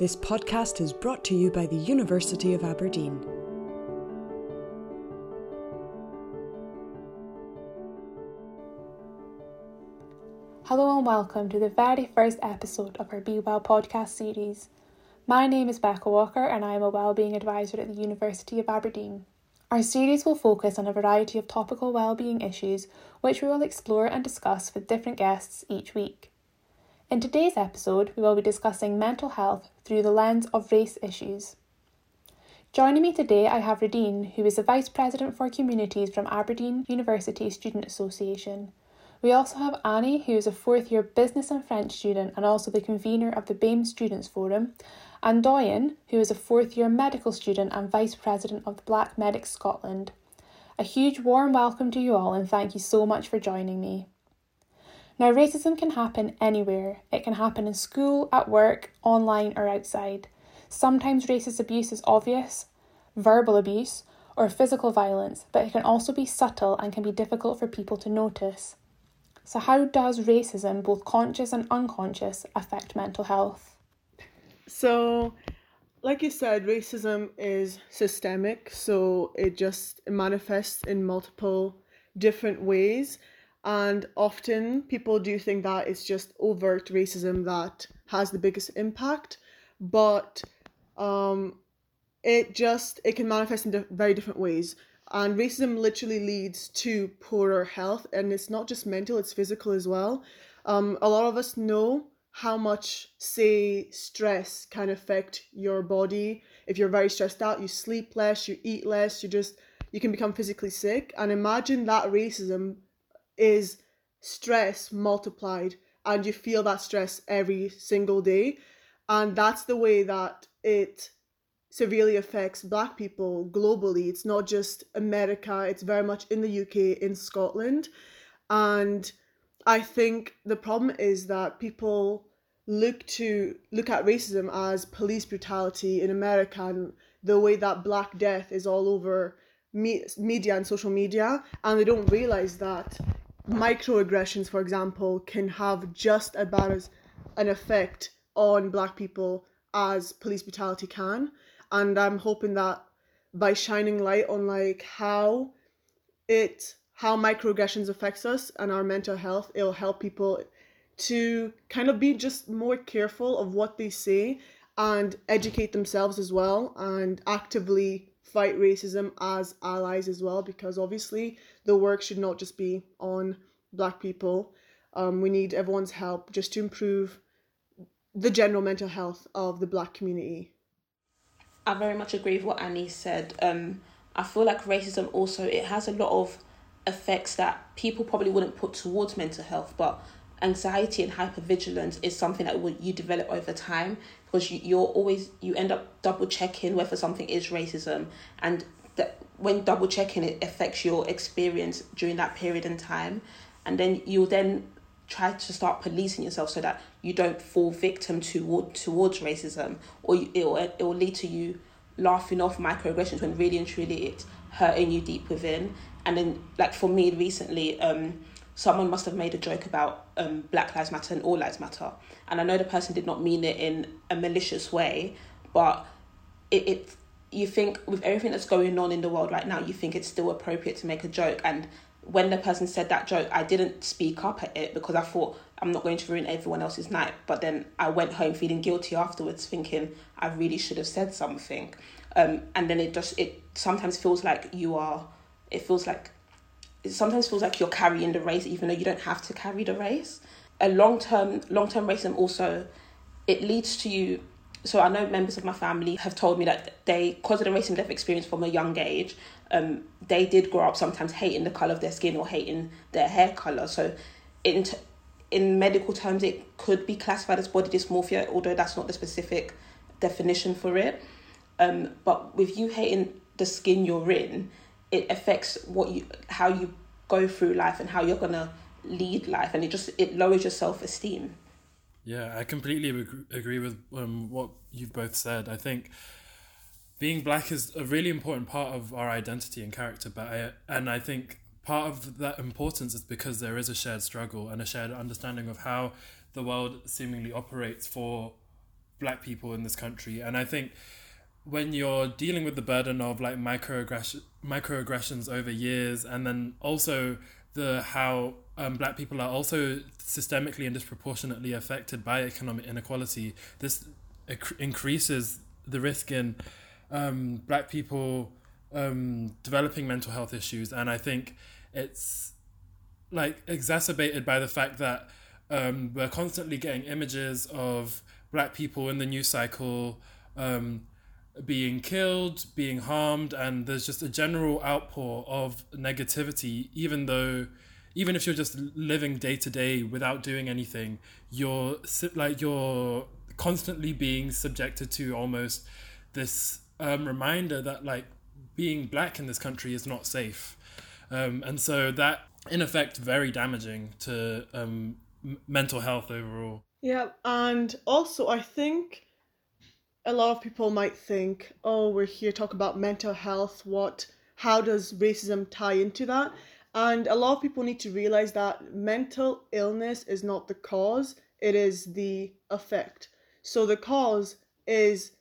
This podcast is brought to you by the University of Aberdeen. Hello and welcome to the very first episode of our Be Well podcast series. My name is Becca Walker and I am a wellbeing advisor at the University of Aberdeen. Our series will focus on a variety of topical wellbeing issues which we will explore and discuss with different guests each week. In today's episode, we will be discussing mental health through the lens of race issues. Joining me today, I have Radine, who is the Vice President for Communities from Aberdeen University Student Association. We also have Annie, who is a fourth year business and French student and also the convener of the BAME Students Forum, and Doyin, who is a fourth year medical student and vice president of the Black Medics Scotland. A huge warm welcome to you all and thank you so much for joining me. Now, racism can happen anywhere. It can happen in school, at work, online, or outside. Sometimes racist abuse is obvious, verbal abuse, or physical violence, but it can also be subtle and can be difficult for people to notice. So, how does racism, both conscious and unconscious, affect mental health? So, like you said, racism is systemic, so it just manifests in multiple different ways. And often people do think that it's just overt racism that has the biggest impact, but um, it just it can manifest in very different ways. And racism literally leads to poorer health and it's not just mental it's physical as well. Um, a lot of us know how much say stress can affect your body. If you're very stressed out you sleep less you eat less you just you can become physically sick. And imagine that racism is stress multiplied and you feel that stress every single day and that's the way that it severely affects black people globally. It's not just America, it's very much in the UK, in Scotland. And I think the problem is that people look to look at racism as police brutality in America and the way that black death is all over me- media and social media and they don't realize that microaggressions for example can have just bad as an effect on black people as police brutality can. And i'm hoping that by shining light on like how it how microaggressions affects us and our mental health it'll help people to kind of be just more careful of what they say and educate themselves as well and actively fight racism as allies as well because obviously the work should not just be on black people. Um, we need everyone's help just to improve the general mental health of the black community. I very much agree with what Annie said. Um, I feel like racism also it has a lot of effects that people probably wouldn't put towards mental health, but anxiety and hypervigilance is something that you develop over time because you, you're always you end up double checking whether something is racism and that when double checking it affects your experience during that period in time. And then you'll then try to start policing yourself so that you don't fall victim toward towards racism or you, it, will, it will lead to you laughing off microaggressions when really and truly it's hurting you deep within. And then like for me recently um someone must have made a joke about um black lives matter and all lives matter and i know the person did not mean it in a malicious way but it, it you think with everything that's going on in the world right now you think it's still appropriate to make a joke and when the person said that joke, I didn't speak up at it because I thought I'm not going to ruin everyone else's night. But then I went home feeling guilty afterwards, thinking I really should have said something. Um, and then it just it sometimes feels like you are. It feels like it sometimes feels like you're carrying the race, even though you don't have to carry the race. A long term long term racism also it leads to you so I know members of my family have told me that they, because of the racism they've experienced from a young age, um, they did grow up sometimes hating the color of their skin or hating their hair color. So, in t- in medical terms, it could be classified as body dysmorphia, although that's not the specific definition for it. Um, but with you hating the skin you're in, it affects what you, how you go through life and how you're gonna lead life, and it just it lowers your self esteem. Yeah, I completely agree with um, what you've both said. I think being black is a really important part of our identity and character, but I, and I think part of that importance is because there is a shared struggle and a shared understanding of how the world seemingly operates for black people in this country. And I think when you're dealing with the burden of like microaggression, microaggressions over years, and then also the how um, black people are also systemically and disproportionately affected by economic inequality, this increases the risk in um, black people um, developing mental health issues. And I think it's like exacerbated by the fact that um, we're constantly getting images of black people in the news cycle um, being killed, being harmed, and there's just a general outpour of negativity, even though even if you're just living day to day without doing anything, you're like you're constantly being subjected to almost this um, reminder that like being black in this country is not safe, um, and so that in effect very damaging to um, mental health overall. Yeah, and also I think a lot of people might think, oh, we're here talk about mental health. What, how does racism tie into that? And a lot of people need to realize that mental illness is not the cause, it is the effect. So the cause is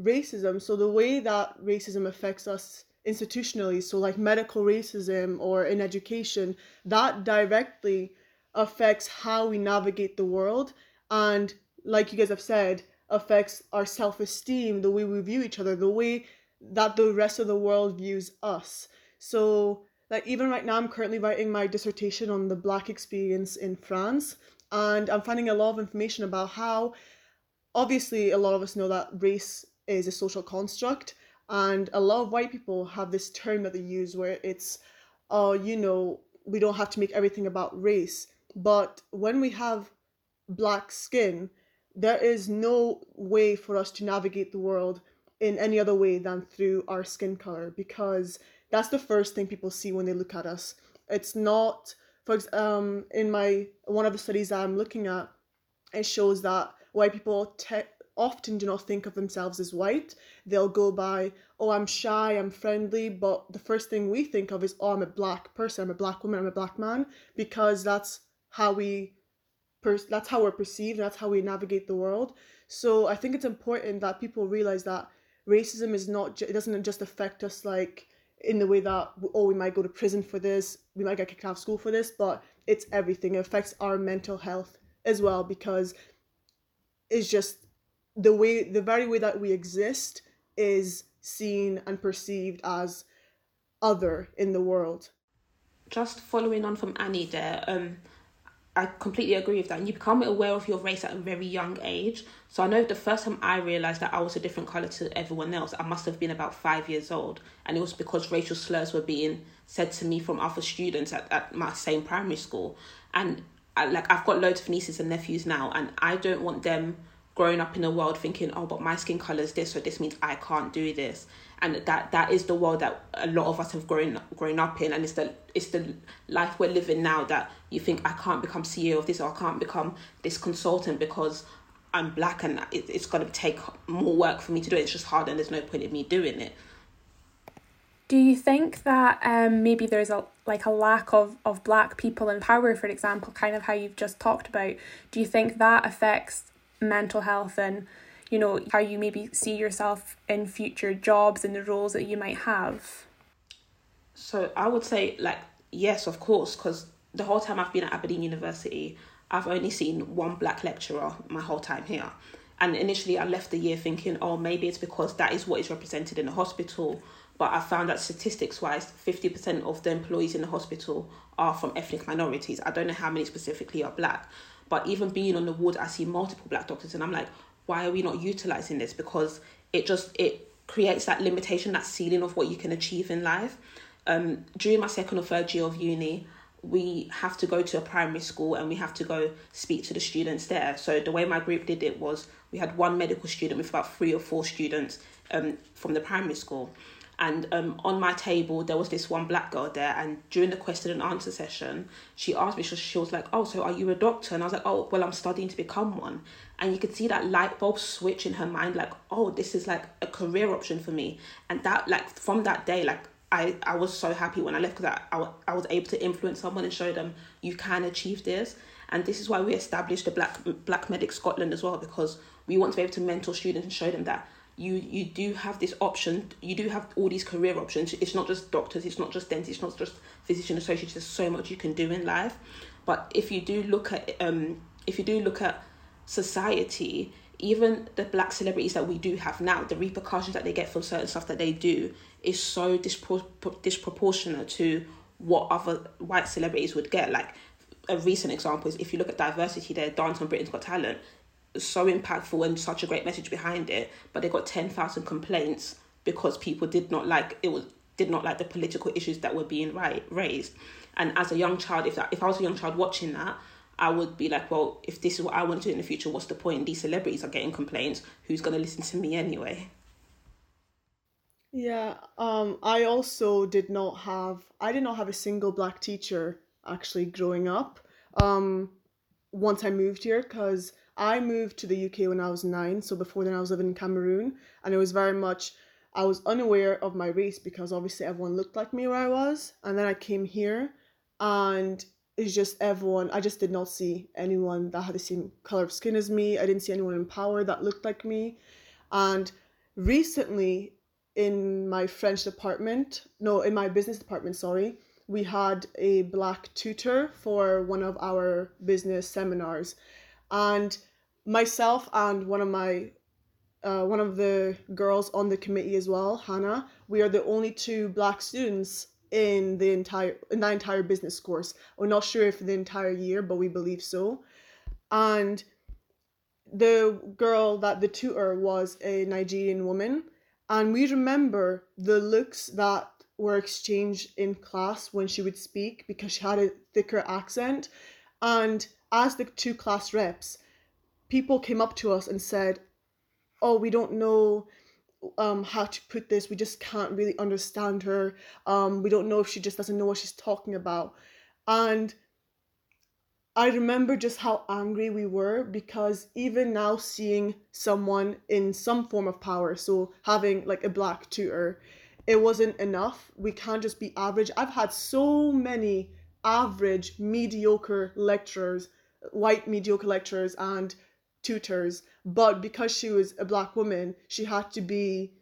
racism. So the way that racism affects us institutionally, so like medical racism or in education, that directly affects how we navigate the world. And like you guys have said, affects our self esteem, the way we view each other, the way that the rest of the world views us. So, like, even right now, I'm currently writing my dissertation on the Black experience in France, and I'm finding a lot of information about how, obviously, a lot of us know that race is a social construct, and a lot of white people have this term that they use where it's, oh, uh, you know, we don't have to make everything about race. But when we have black skin, there is no way for us to navigate the world in any other way than through our skin color because that's the first thing people see when they look at us. It's not, for um, in my one of the studies that I'm looking at, it shows that white people te- often do not think of themselves as white. They'll go by, oh, I'm shy, I'm friendly, but the first thing we think of is, oh, I'm a black person, I'm a black woman, I'm a black man, because that's how we per- that's how we're perceived that's how we navigate the world. So i think it's important that people realize that racism is not ju- it doesn't just affect us like in the way that oh we might go to prison for this we might get kicked out of school for this but it's everything. It affects our mental health as well because it's just the way the very way that we exist is seen and perceived as other in the world. Just following on from annie there um I completely agree with that. And you become aware of your race at a very young age. So I know the first time I realised that I was a different colour to everyone else, I must have been about five years old. And it was because racial slurs were being said to me from other students at, at my same primary school. And I, like I've got loads of nieces and nephews now, and I don't want them growing up in a world thinking, oh, but my skin color is this, so this means I can't do this. And that that is the world that a lot of us have grown grown up in, and it's the it's the life we're living now that you think I can't become CEO of this or I can't become this consultant because I'm black and it, it's going to take more work for me to do it. It's just hard, and there's no point in me doing it. Do you think that um, maybe there's a like a lack of, of black people in power, for example, kind of how you've just talked about? Do you think that affects mental health and you know how you maybe see yourself in future jobs and the roles that you might have? So i would say like yes of course because the whole time i've been at aberdeen university i've only seen one black lecturer my whole time here. And initially i left the year thinking oh maybe it's because that is what is represented in the hospital. But i found that statistics wise 50% of the employees in the hospital are from ethnic minorities. I don't know how many specifically are black but even being on the ward, I see multiple black doctors, and I'm like, why are we not utilizing this? Because it just it creates that limitation, that ceiling of what you can achieve in life. Um, during my second or third year of uni, we have to go to a primary school and we have to go speak to the students there. So the way my group did it was we had one medical student with about three or four students um, from the primary school. And um, on my table, there was this one black girl there. And during the question and answer session, she asked me, she, she was like, Oh, so are you a doctor? And I was like, Oh, well, I'm studying to become one. And you could see that light bulb switch in her mind, like, Oh, this is like a career option for me. And that, like, from that day, like, I, I was so happy when I left because I, I, I was able to influence someone and show them you can achieve this. and this is why we established the black black medic scotland as well because we want to be able to mentor students and show them that you you do have this option you do have all these career options. It's not just doctors it's not just dentists it's not just physician associates. There's so much you can do in life. But if you do look at um if you do look at society even the black celebrities that we do have now the repercussions that they get from certain stuff that they do is so dispro- disproportionate to what other white celebrities would get. Like a recent example is if you look at diversity their dance on britain's got talent so impactful and such a great message behind it, but they got ten thousand complaints because people did not like it was did not like the political issues that were being right raised. And as a young child, if that, if I was a young child watching that, I would be like, well, if this is what I want to do in the future, what's the point? These celebrities are getting complaints. Who's going to listen to me anyway? Yeah, um, I also did not have I did not have a single black teacher actually growing up. Um, once I moved here, because I moved to the UK when I was nine, so before then I was living in Cameroon, and it was very much I was unaware of my race because obviously everyone looked like me where I was, and then I came here, and it's just everyone. I just did not see anyone that had the same color of skin as me. I didn't see anyone in power that looked like me, and recently in my French department, no, in my business department, sorry, we had a black tutor for one of our business seminars and myself and one of my uh, one of the girls on the committee as well, Hannah, we are the only two black students in the entire in that entire business course. We're not sure if the entire year, but we believe so. And the girl that the tutor was a Nigerian woman, and we remember the looks that were exchanged in class when she would speak because she had a thicker accent. And as the two class reps, people came up to us and said, "Oh, we don't know um, how to put this. We just can't really understand her. Um, we don't know if she just doesn't know what she's talking about." And I remember just how angry we were because even now seeing someone in some form of power, so having like a black tutor, it wasn't enough. We can't just be average. I've had so many average, mediocre lecturers, white mediocre lecturers and tutors, but because she was a black woman, she had to be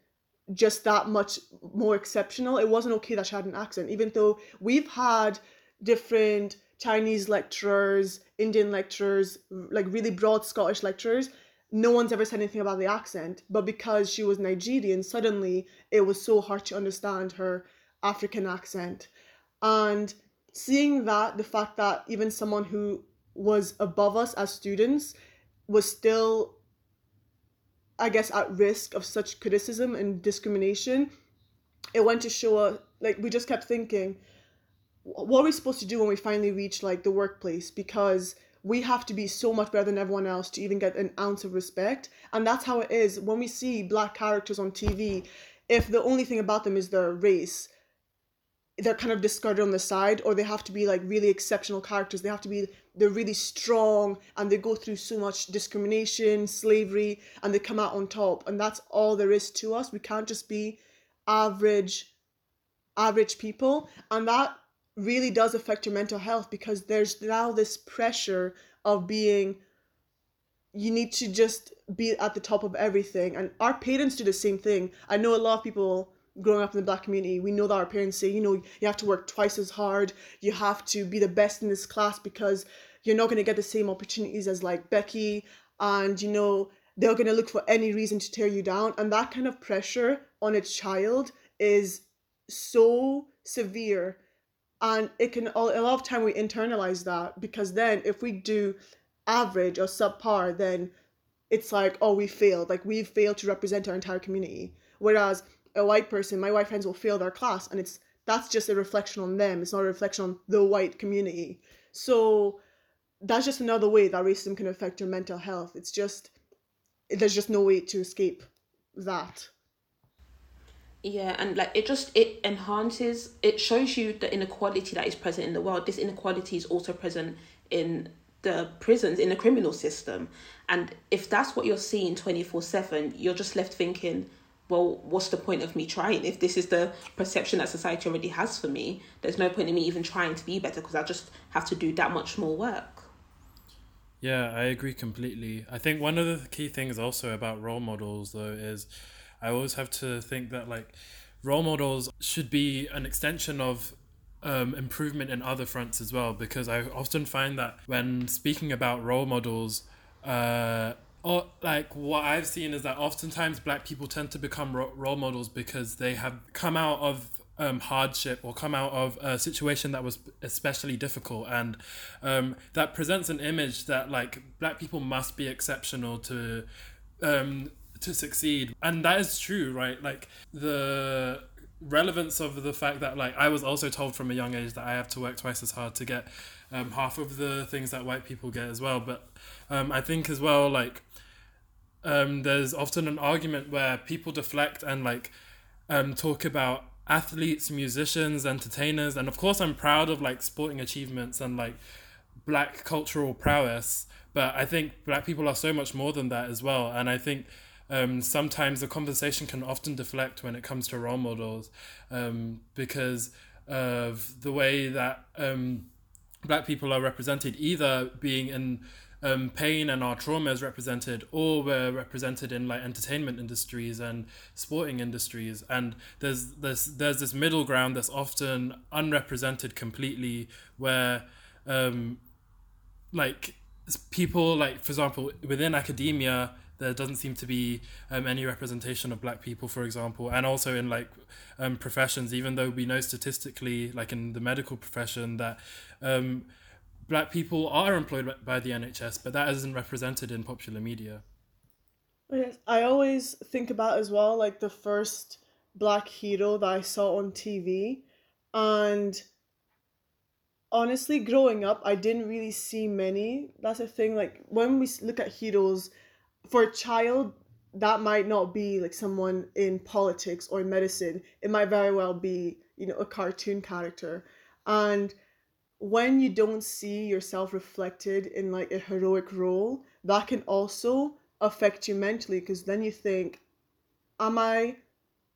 just that much more exceptional. It wasn't okay that she had an accent, even though we've had different Chinese lecturers, Indian lecturers, like really broad Scottish lecturers. No one's ever said anything about the accent, but because she was Nigerian, suddenly it was so hard to understand her African accent. And seeing that, the fact that even someone who was above us as students was still I guess at risk of such criticism and discrimination, it went to show us like we just kept thinking, what are we supposed to do when we finally reach like the workplace? Because we have to be so much better than everyone else to even get an ounce of respect. And that's how it is when we see black characters on TV. If the only thing about them is their race, they're kind of discarded on the side or they have to be like really exceptional characters. They have to be they're really strong and they go through so much discrimination slavery and they come out on top. And that's all there is to us. We can't just be average average people. And that really does affect your mental health because there's now this pressure of being you need to just be at the top of everything. And our parents do the same thing. I know a lot of people growing up in the black community, we know that our parents say, you know, you have to work twice as hard, you have to be the best in this class because you're not going to get the same opportunities as like Becky, and you know, they're going to look for any reason to tear you down. And that kind of pressure on a child is so severe. And it can, all a lot of time we internalize that because then if we do average or subpar, then it's like, oh, we failed. Like we've failed to represent our entire community. Whereas a white person, my white friends will fail their class, and it's that's just a reflection on them. It's not a reflection on the white community. So that's just another way that racism can affect your mental health. It's just there's just no way to escape that. Yeah, and like it just it enhances it shows you the inequality that is present in the world. This inequality is also present in the prisons, in the criminal system. And if that's what you're seeing 24 7, you're just left thinking, well, what's the point of me trying? If this is the perception that society already has for me, there's no point in me even trying to be better because I just have to do that much more work. Yeah, I agree completely. I think one of the key things also about role models though is I always have to think that like role models should be an extension of um, improvement in other fronts as well because I often find that when speaking about role models, uh, or like what I've seen is that oftentimes black people tend to become ro- role models because they have come out of um, hardship or come out of a situation that was especially difficult. And um, that presents an image that like black people must be exceptional to um, to succeed. And that is true right? Like the relevance of the fact that like I was also told from a young age that I have to work twice as hard to get um, half of the things that white people get as well. But um, I think as well like um, there's often an argument where people deflect and like um, talk about athletes, musicians, entertainers, and of course I'm proud of like sporting achievements and like black cultural prowess. But I think black people are so much more than that as well. And I think um, sometimes the conversation can often deflect when it comes to role models um, because of the way that um, black people are represented, either being in um, pain and our trauma is represented, or we're represented in like entertainment industries and sporting industries. And there's this there's this middle ground that's often unrepresented completely, where um, like people like for example within academia there doesn't seem to be um, any representation of black people for example and also in like um, professions even though we know statistically like in the medical profession that um, black people are employed by the NHS, but that isn't represented in popular media. I always think about as well like the first black hero that I saw on TV, and honestly, growing up, I didn't really see many. That's the thing. Like when we look at heroes, for a child, that might not be like someone in politics or medicine. It might very well be you know a cartoon character, and when you don't see yourself reflected in like a heroic role, that can also affect you mentally because then you think, am I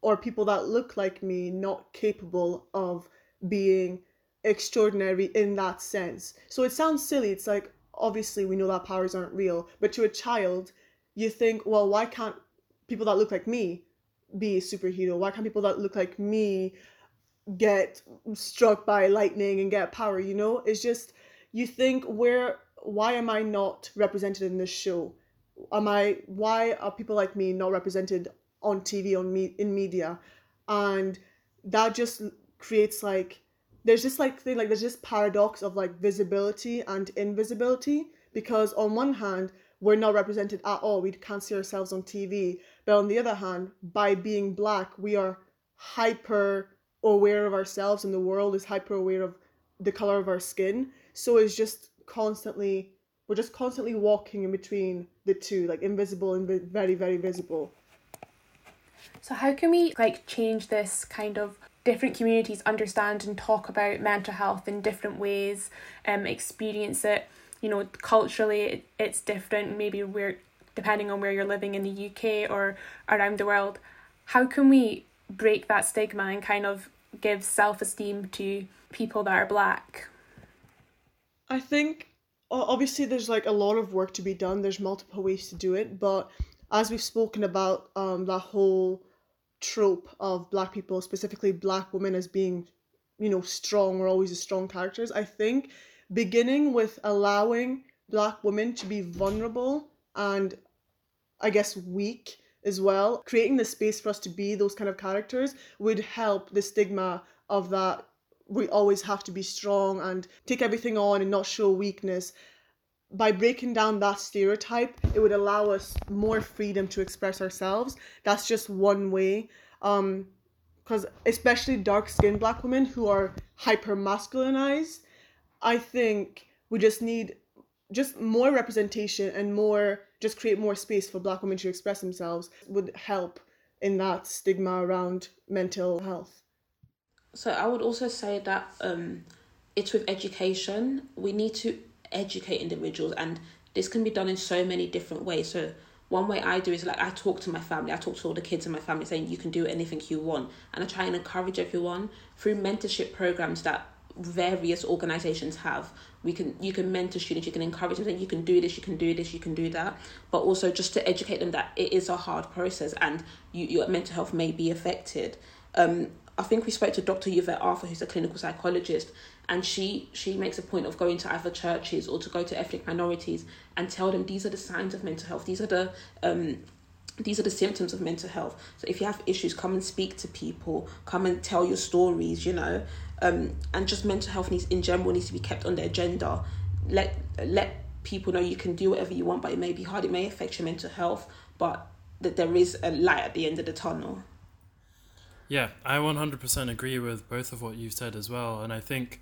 or people that look like me not capable of being extraordinary in that sense? So it sounds silly. It's like, obviously, we know that powers aren't real, but to a child, you think, well, why can't people that look like me be a superhero? Why can't people that look like me get struck by lightning and get power you know? It's just you think where why am i not represented in this show? Am i why are people like me not represented on tv on me in media? And that just creates like there's just like thing like there's just paradox of like visibility and invisibility because on one hand we're not represented at all. We can't see ourselves on tv but on the other hand by being black we are hyper aware of ourselves and the world is hyper aware of the color of our skin. So it's just constantly we're just constantly walking in between the two like invisible and very very visible. So how can we like change this kind of different communities understand and talk about mental health in different ways um experience it? You know culturally it, it's different maybe we're depending on where you're living in the UK or around the world. How can we break that stigma and kind of give self esteem to people that are black? I think obviously there's like a lot of work to be done. There's multiple ways to do it, but as we've spoken about, um, that whole trope of black people, specifically black women, as being, you know, strong or always the strong characters. I think beginning with allowing black women to be vulnerable and I guess weak as well. Creating the space for us to be those kind of characters would help the stigma of that we always have to be strong and take everything on and not show weakness. By breaking down that stereotype, it would allow us more freedom to express ourselves. That's just one way. Um, because especially dark skinned black women who are hyper masculinized, I think we just need just more representation and more just create more space for black women to express themselves would help in that stigma around mental health. So i would also say that um, it's with education. We need to educate individuals and this can be done in so many different ways. So one way I do is like I talk to my family, I talk to all the kids in my family saying you can do anything you want. And I try and encourage everyone through mentorship programs that various organizations have. We can you can mentor students you can encourage them you can do this you can do this you can do that. But also just to educate them that it is a hard process and you, your mental health may be affected. Um i think we spoke to dr yvette arthur who's a clinical psychologist and she she makes a point of going to either churches or to go to ethnic minorities and tell them these are the signs of mental health these are the um these are the symptoms of mental health. So if you have issues come and speak to people come and tell your stories you know um, and just mental health needs in general needs to be kept on the agenda. Let let people know you can do whatever you want, but it may be hard. It may affect your mental health, but that there is a light at the end of the tunnel. Yeah, I 100% agree with both of what you've said as well. And I think,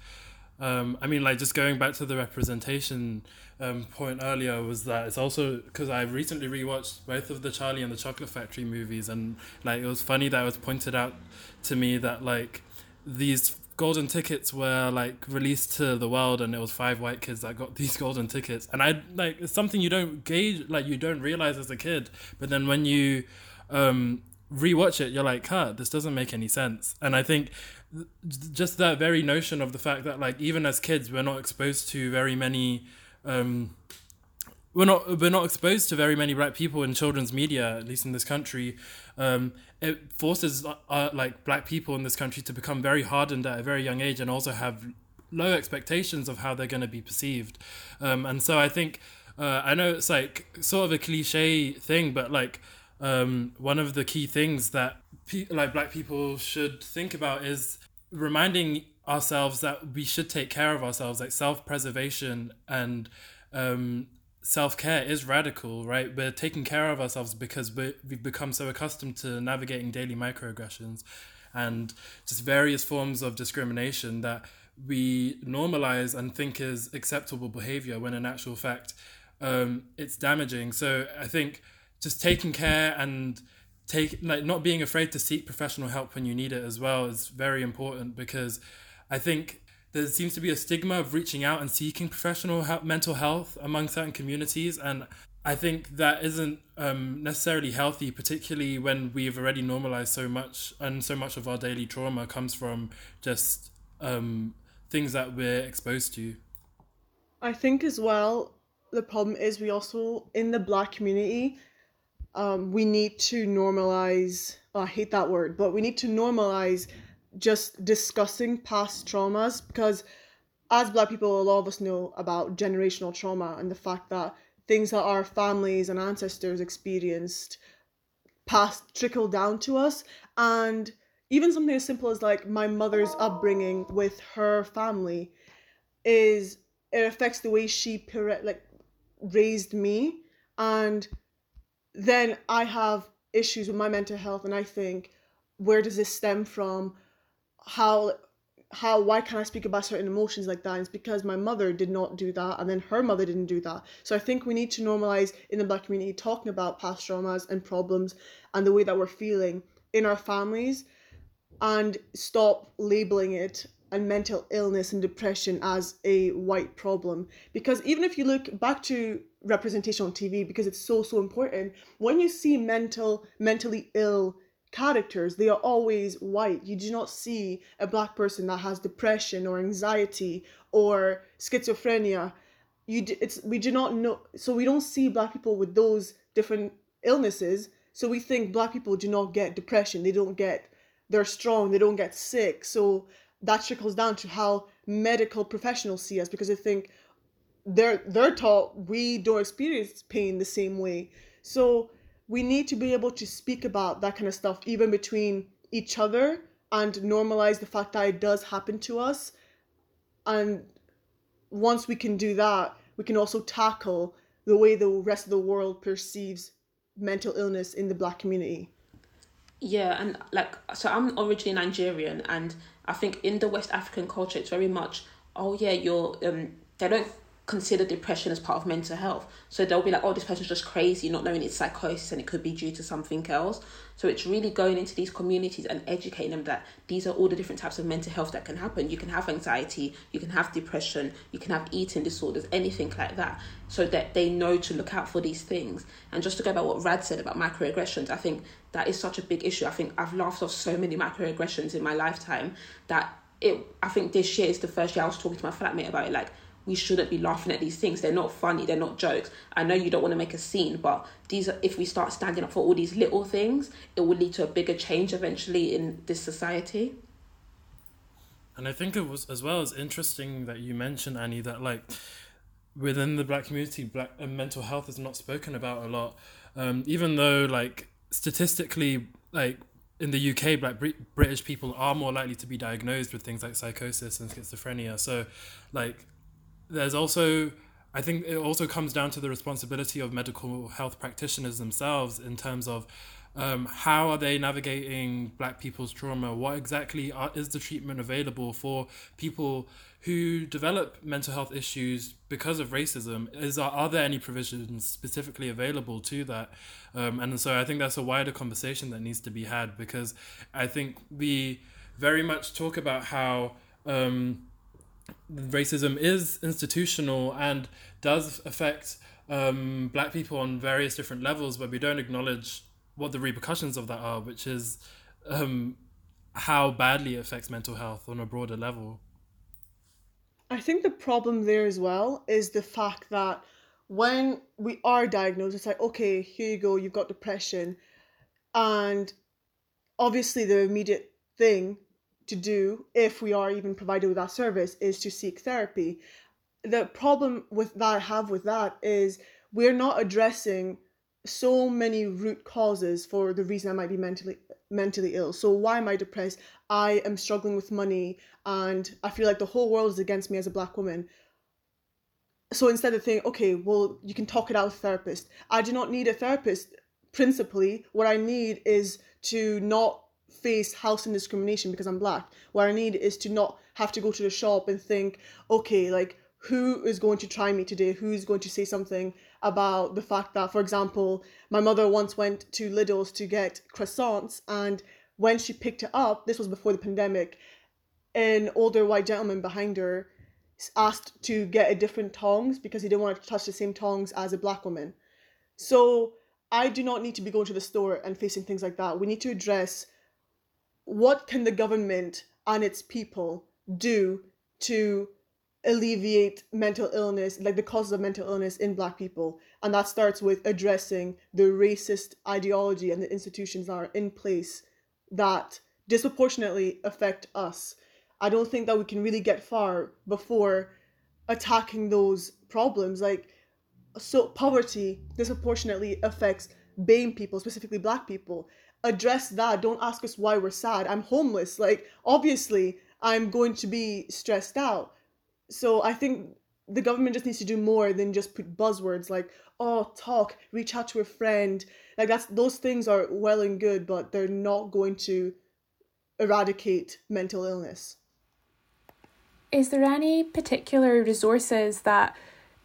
um, I mean, like just going back to the representation um, point earlier, was that it's also because I recently rewatched both of the Charlie and the Chocolate Factory movies. And like, it was funny that it was pointed out to me that like these golden tickets were like released to the world and it was five white kids that got these golden tickets. And i like it's something you don't gauge like you don't realize as a kid but then when you um rewatch it you're like huh this doesn't make any sense. And i think just that very notion of the fact that like even as kids we're not exposed to very many um we're not we're not exposed to very many black people in children's media, at least in this country. Um, it forces uh, like black people in this country to become very hardened at a very young age and also have low expectations of how they're going to be perceived. Um, and so I think uh, I know it's like sort of a cliche thing, but like um, one of the key things that pe- like black people should think about is reminding ourselves that we should take care of ourselves, like self preservation and um, self care is radical, right? We're taking care of ourselves because we we've become so accustomed to navigating daily microaggressions and just various forms of discrimination that we normalize and think is acceptable behavior when in actual fact um, it's damaging. So I think just taking care and take like not being afraid to seek professional help when you need it as well is very important because I think there seems to be a stigma of reaching out and seeking professional help, mental health among certain communities and I think that isn't um, necessarily healthy, particularly when we've already normalized so much, and so much of our daily trauma comes from just um, things that we're exposed to. I think as well, the problem is we also, in the black community, um, we need to normalize, I hate that word, but we need to normalize just discussing past traumas because as black people a lot of us know about generational trauma and the fact that things that our families and ancestors experienced passed trickle down to us. And even something as simple as like my mother's upbringing with her family is it affects the way she like raised me. And then i have issues with my mental health and i think where does this stem from how how why can't I speak about certain emotions like that? It's because my mother did not do that, and then her mother didn't do that. So I think we need to normalize in the black community talking about past traumas and problems and the way that we're feeling in our families, and stop labeling it and mental illness and depression as a white problem. Because even if you look back to representation on TV, because it's so so important, when you see mental mentally ill characters they are always white. You do not see a black person that has depression or anxiety or schizophrenia. You d- it's we do not know so we don't see black people with those different illnesses. So we think black people do not get depression. They don't get they're strong they don't get sick. So that trickles down to how medical professionals see us because they think they're they're taught we don't experience pain the same way. So we need to be able to speak about that kind of stuff even between each other and normalize the fact that it does happen to us. And once we can do that we can also tackle the way the rest of the world perceives mental illness in the black community. Yeah and like so i'm originally nigerian and i think in the west african culture it's very much oh yeah you're um they don't consider depression as part of mental health. So they'll be like, oh, this person's just crazy, not knowing it's psychosis and it could be due to something else. So it's really going into these communities and educating them that these are all the different types of mental health that can happen. You can have anxiety, you can have depression, you can have eating disorders, anything like that. So that they know to look out for these things. And just to go about what Rad said about microaggressions, I think that is such a big issue. I think I've laughed off so many microaggressions in my lifetime that it I think this year is the first year I was talking to my flatmate about it. Like we shouldn't be laughing at these things. They're not funny. They're not jokes. I know you don't want to make a scene, but these are, if we start standing up for all these little things, it will lead to a bigger change eventually in this society. And I think it was as well as interesting that you mentioned Annie that like within the black community, black uh, mental health is not spoken about a lot. Um, even though like statistically, like in the UK, black British people are more likely to be diagnosed with things like psychosis and schizophrenia. So, like, there's also, I think it also comes down to the responsibility of medical health practitioners themselves in terms of um, how are they navigating black people's trauma? What exactly are, is the treatment available for people who develop mental health issues because of racism? Is are, are there any provisions specifically available to that? Um, and so I think that's a wider conversation that needs to be had because I think we very much talk about how um, racism is institutional and does affect um, black people on various different levels, but we don't acknowledge what the repercussions of that are, which is um, how badly it affects mental health on a broader level. I think the problem there as well is the fact that when we are diagnosed, it's like, okay, here you go, you've got depression. And obviously, the immediate thing to do, if we are even provided with that service, is to seek therapy. The problem with that I have with that is we're not addressing so many root causes for the reason I might be mentally mentally ill. So why am I depressed? I am struggling with money and I feel like the whole world is against me as a black woman. So instead of thinking, okay, well, you can talk it out with a therapist. I do not need a therapist principally. What I need is to not face housing discrimination because I'm black. What I need is to not have to go to the shop and think, okay, like who is going to try me today? Who's going to say something about the fact that, for example, my mother once went to Lidl's to get croissants, and when she picked it up, this was before the pandemic, an older white gentleman behind her asked to get a different tongs because he didn't want to touch the same tongs as a black woman. So I do not need to be going to the store and facing things like that. We need to address what can the government and its people do to alleviate mental illness, like the causes of mental illness in Black people. And that starts with addressing the racist ideology and the institutions that are in place that disproportionately affect us. I don't think that we can really get far before attacking those problems. Like, so poverty disproportionately affects BAME people, specifically Black people. Address that. Don't ask us why we're sad. I'm homeless. Like, obviously, I'm going to be stressed out so I think the government just needs to do more than just put buzzwords like oh talk reach out to a friend like that's those things are well and good but they're not going to eradicate mental illness is there any particular resources that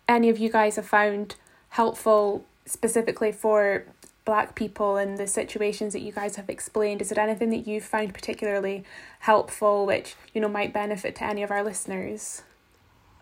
any of you guys have found helpful specifically for black people and the situations that you guys have explained is there anything that you've found particularly helpful which you know might benefit to any of our listeners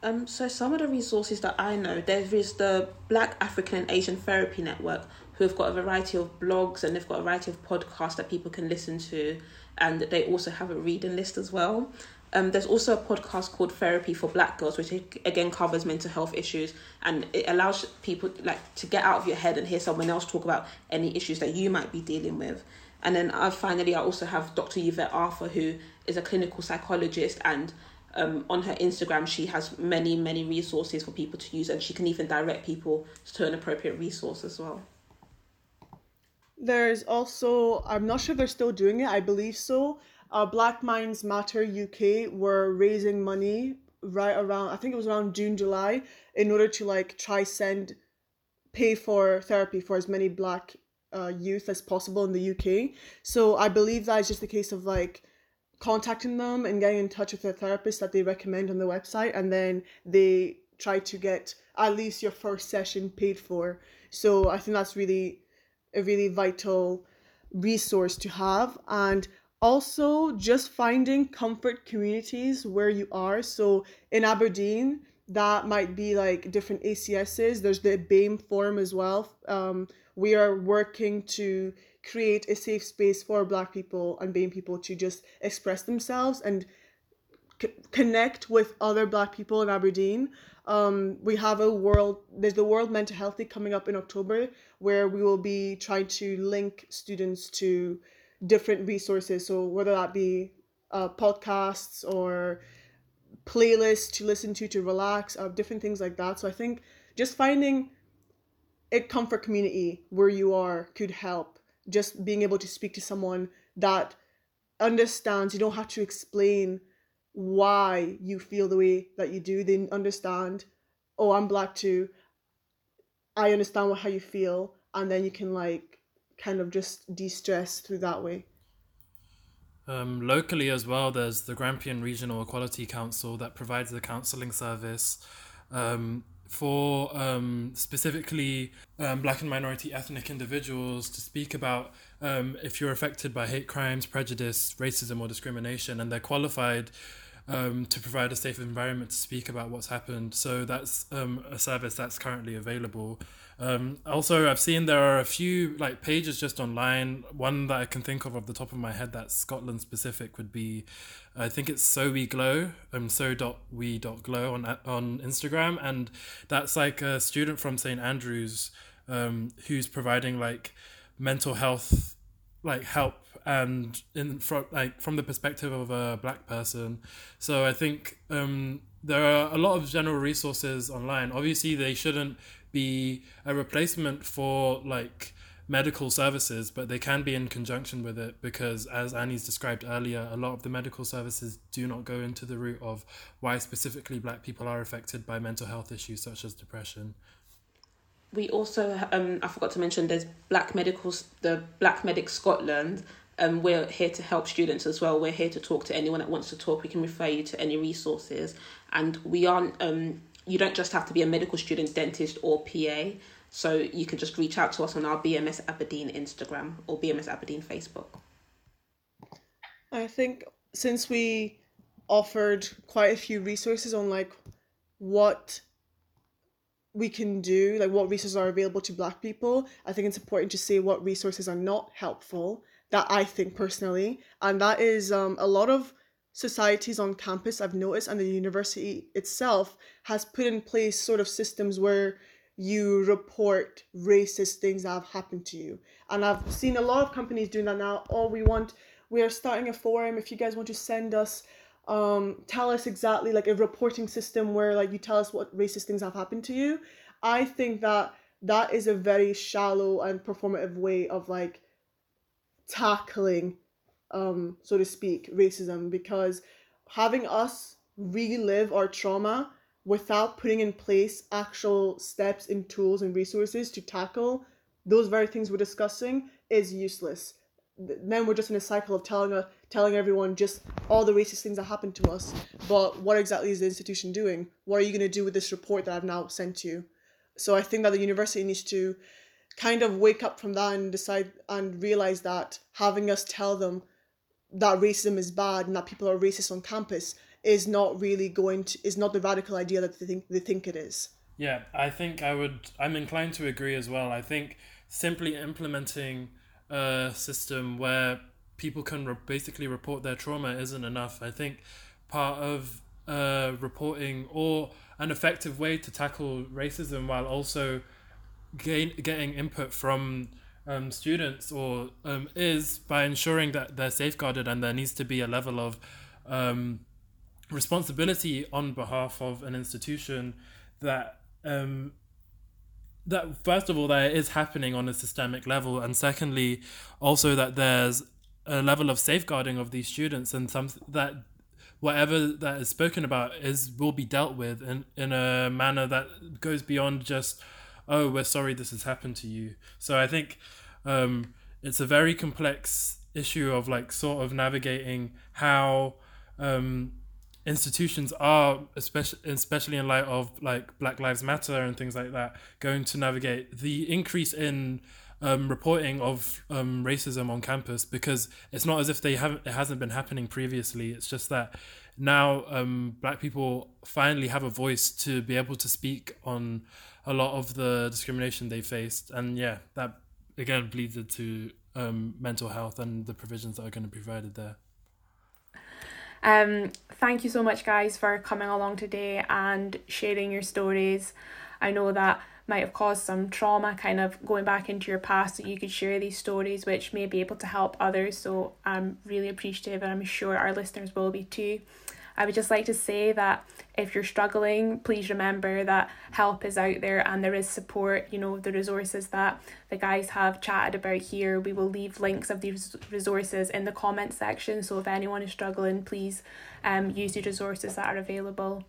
um, so some of the resources that I know, there is the Black African and Asian Therapy Network, who have got a variety of blogs and they've got a variety of podcasts that people can listen to, and they also have a reading list as well. Um, there's also a podcast called Therapy for Black Girls, which again covers mental health issues, and it allows people like to get out of your head and hear someone else talk about any issues that you might be dealing with. And then I finally I also have Dr. Yvette Arthur, who is a clinical psychologist and um, on her Instagram, she has many, many resources for people to use, and she can even direct people to an appropriate resource as well. There's also, I'm not sure they're still doing it, I believe so. Uh, Black Minds Matter UK were raising money right around, I think it was around June, July, in order to like try send, pay for therapy for as many Black uh, youth as possible in the UK. So I believe that is just a case of like, contacting them and getting in touch with a therapist that they recommend on the website and then they try to get at least your first session paid for so i think that's really a really vital resource to have and also just finding comfort communities where you are so in aberdeen that might be like different acs's there's the bame forum as well um, we are working to create a safe space for black people and BAME people to just express themselves and c- connect with other Black people in Aberdeen. Um, we have a world. There's the World Mental Health Day coming up in October, where we will be trying to link students to different resources. So whether that be uh, podcasts or playlists to listen to to relax, uh, different things like that. So I think just finding a comfort community where you are could help. Just being able to speak to someone that understands. You don't have to explain why you feel the way that you do. They understand. Oh, I'm black too. I understand how you feel, and then you can like kind of just de-stress through that way. Um, locally as well, there's the Grampian Regional Equality Council that provides the counselling service um, for um, specifically um, black and minority ethnic individuals to speak about um, if you're affected by hate crimes, prejudice, racism, or discrimination, and they're qualified um, to provide a safe environment to speak about what's happened. So that's um, a service that's currently available. Um, also, I've seen there are a few like pages just online. One that I can think of off the top of my head that's Scotland specific would be, I think it's so we glow, um, so dot we dot glow on on Instagram, and that's like a student from St Andrews, um, who's providing like mental health, like help and in from like from the perspective of a black person. So I think um, there are a lot of general resources online. Obviously, they shouldn't be a replacement for like medical services, but they can be in conjunction with it because, as Annie's described earlier, a lot of the medical services do not go into the root of why specifically black people are affected by mental health issues such as depression. We also, um, I forgot to mention, there's Black Medicals, the Black Medics Scotland, um, we're here to help students as well. We're here to talk to anyone that wants to talk. We can refer you to any resources, and we aren't. Um, you don't just have to be a medical student, dentist, or PA. So you can just reach out to us on our BMS Aberdeen Instagram or BMS Aberdeen Facebook. I think since we offered quite a few resources on like what we can do, like what resources are available to Black people, I think it's important to say what resources are not helpful that I think personally, and that is um, a lot of societies on campus I've noticed, and the university itself has put in place sort of systems where you report racist things that have happened to you. And I've seen a lot of companies doing that now. Oh, we want, we are starting a forum. If you guys want to send us, um, tell us exactly like a reporting system where like you tell us what racist things have happened to you. I think that that is a very shallow and performative way of like tackling, um, so to speak, racism because having us relive our trauma without putting in place actual steps and tools and resources to tackle those very things we're discussing is useless. Then we're just in a cycle of telling uh, telling everyone just all the racist things that happened to us. But what exactly is the institution doing? What are you going to do with this report that I've now sent you? So I think that the university needs to kind of wake up from that and decide and realize that having us tell them that racism is bad and that people are racist on campus is not really going to is not the radical idea that they think they think it is. Yeah, I think I would I'm inclined to agree as well. I think simply implementing a system where people can re- basically report their trauma isn't enough. I think part of uh, reporting or an effective way to tackle racism while also gain, getting input from um, students or um, is by ensuring that they're safeguarded and there needs to be a level of um, responsibility on behalf of an institution that um, that first of all that is happening on a systemic level and secondly also that there's a level of safeguarding of these students and some that whatever that is spoken about is will be dealt with in, in a manner that goes beyond just oh, we're sorry this has happened to you. So I think um, it's a very complex issue of like sort of navigating how um, institutions are, especially especially in light of like Black Lives Matter and things like that, going to navigate the increase in um, reporting of um, racism on campus because it's not as if they haven't it hasn't been happening previously. It's just that now um, Black people finally have a voice to be able to speak on a lot of the discrimination they faced, and yeah, that again bleeds into um, mental health and the provisions that are going to be provided there. Um, thank you so much, guys, for coming along today and sharing your stories. I know that might have caused some trauma, kind of going back into your past, so you could share these stories, which may be able to help others. So I'm really appreciative, and I'm sure our listeners will be too. I would just like to say that if you're struggling, please remember that help is out there and there is support. You know, the resources that the guys have chatted about here, we will leave links of these resources in the comment section. So if anyone is struggling, please um, use the resources that are available.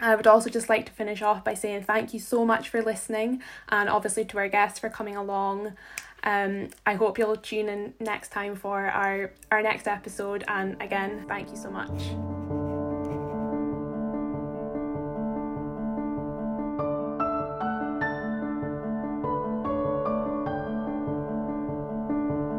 I would also just like to finish off by saying thank you so much for listening and obviously to our guests for coming along. Um, I hope you'll tune in next time for our, our next episode. And again, thank you so much.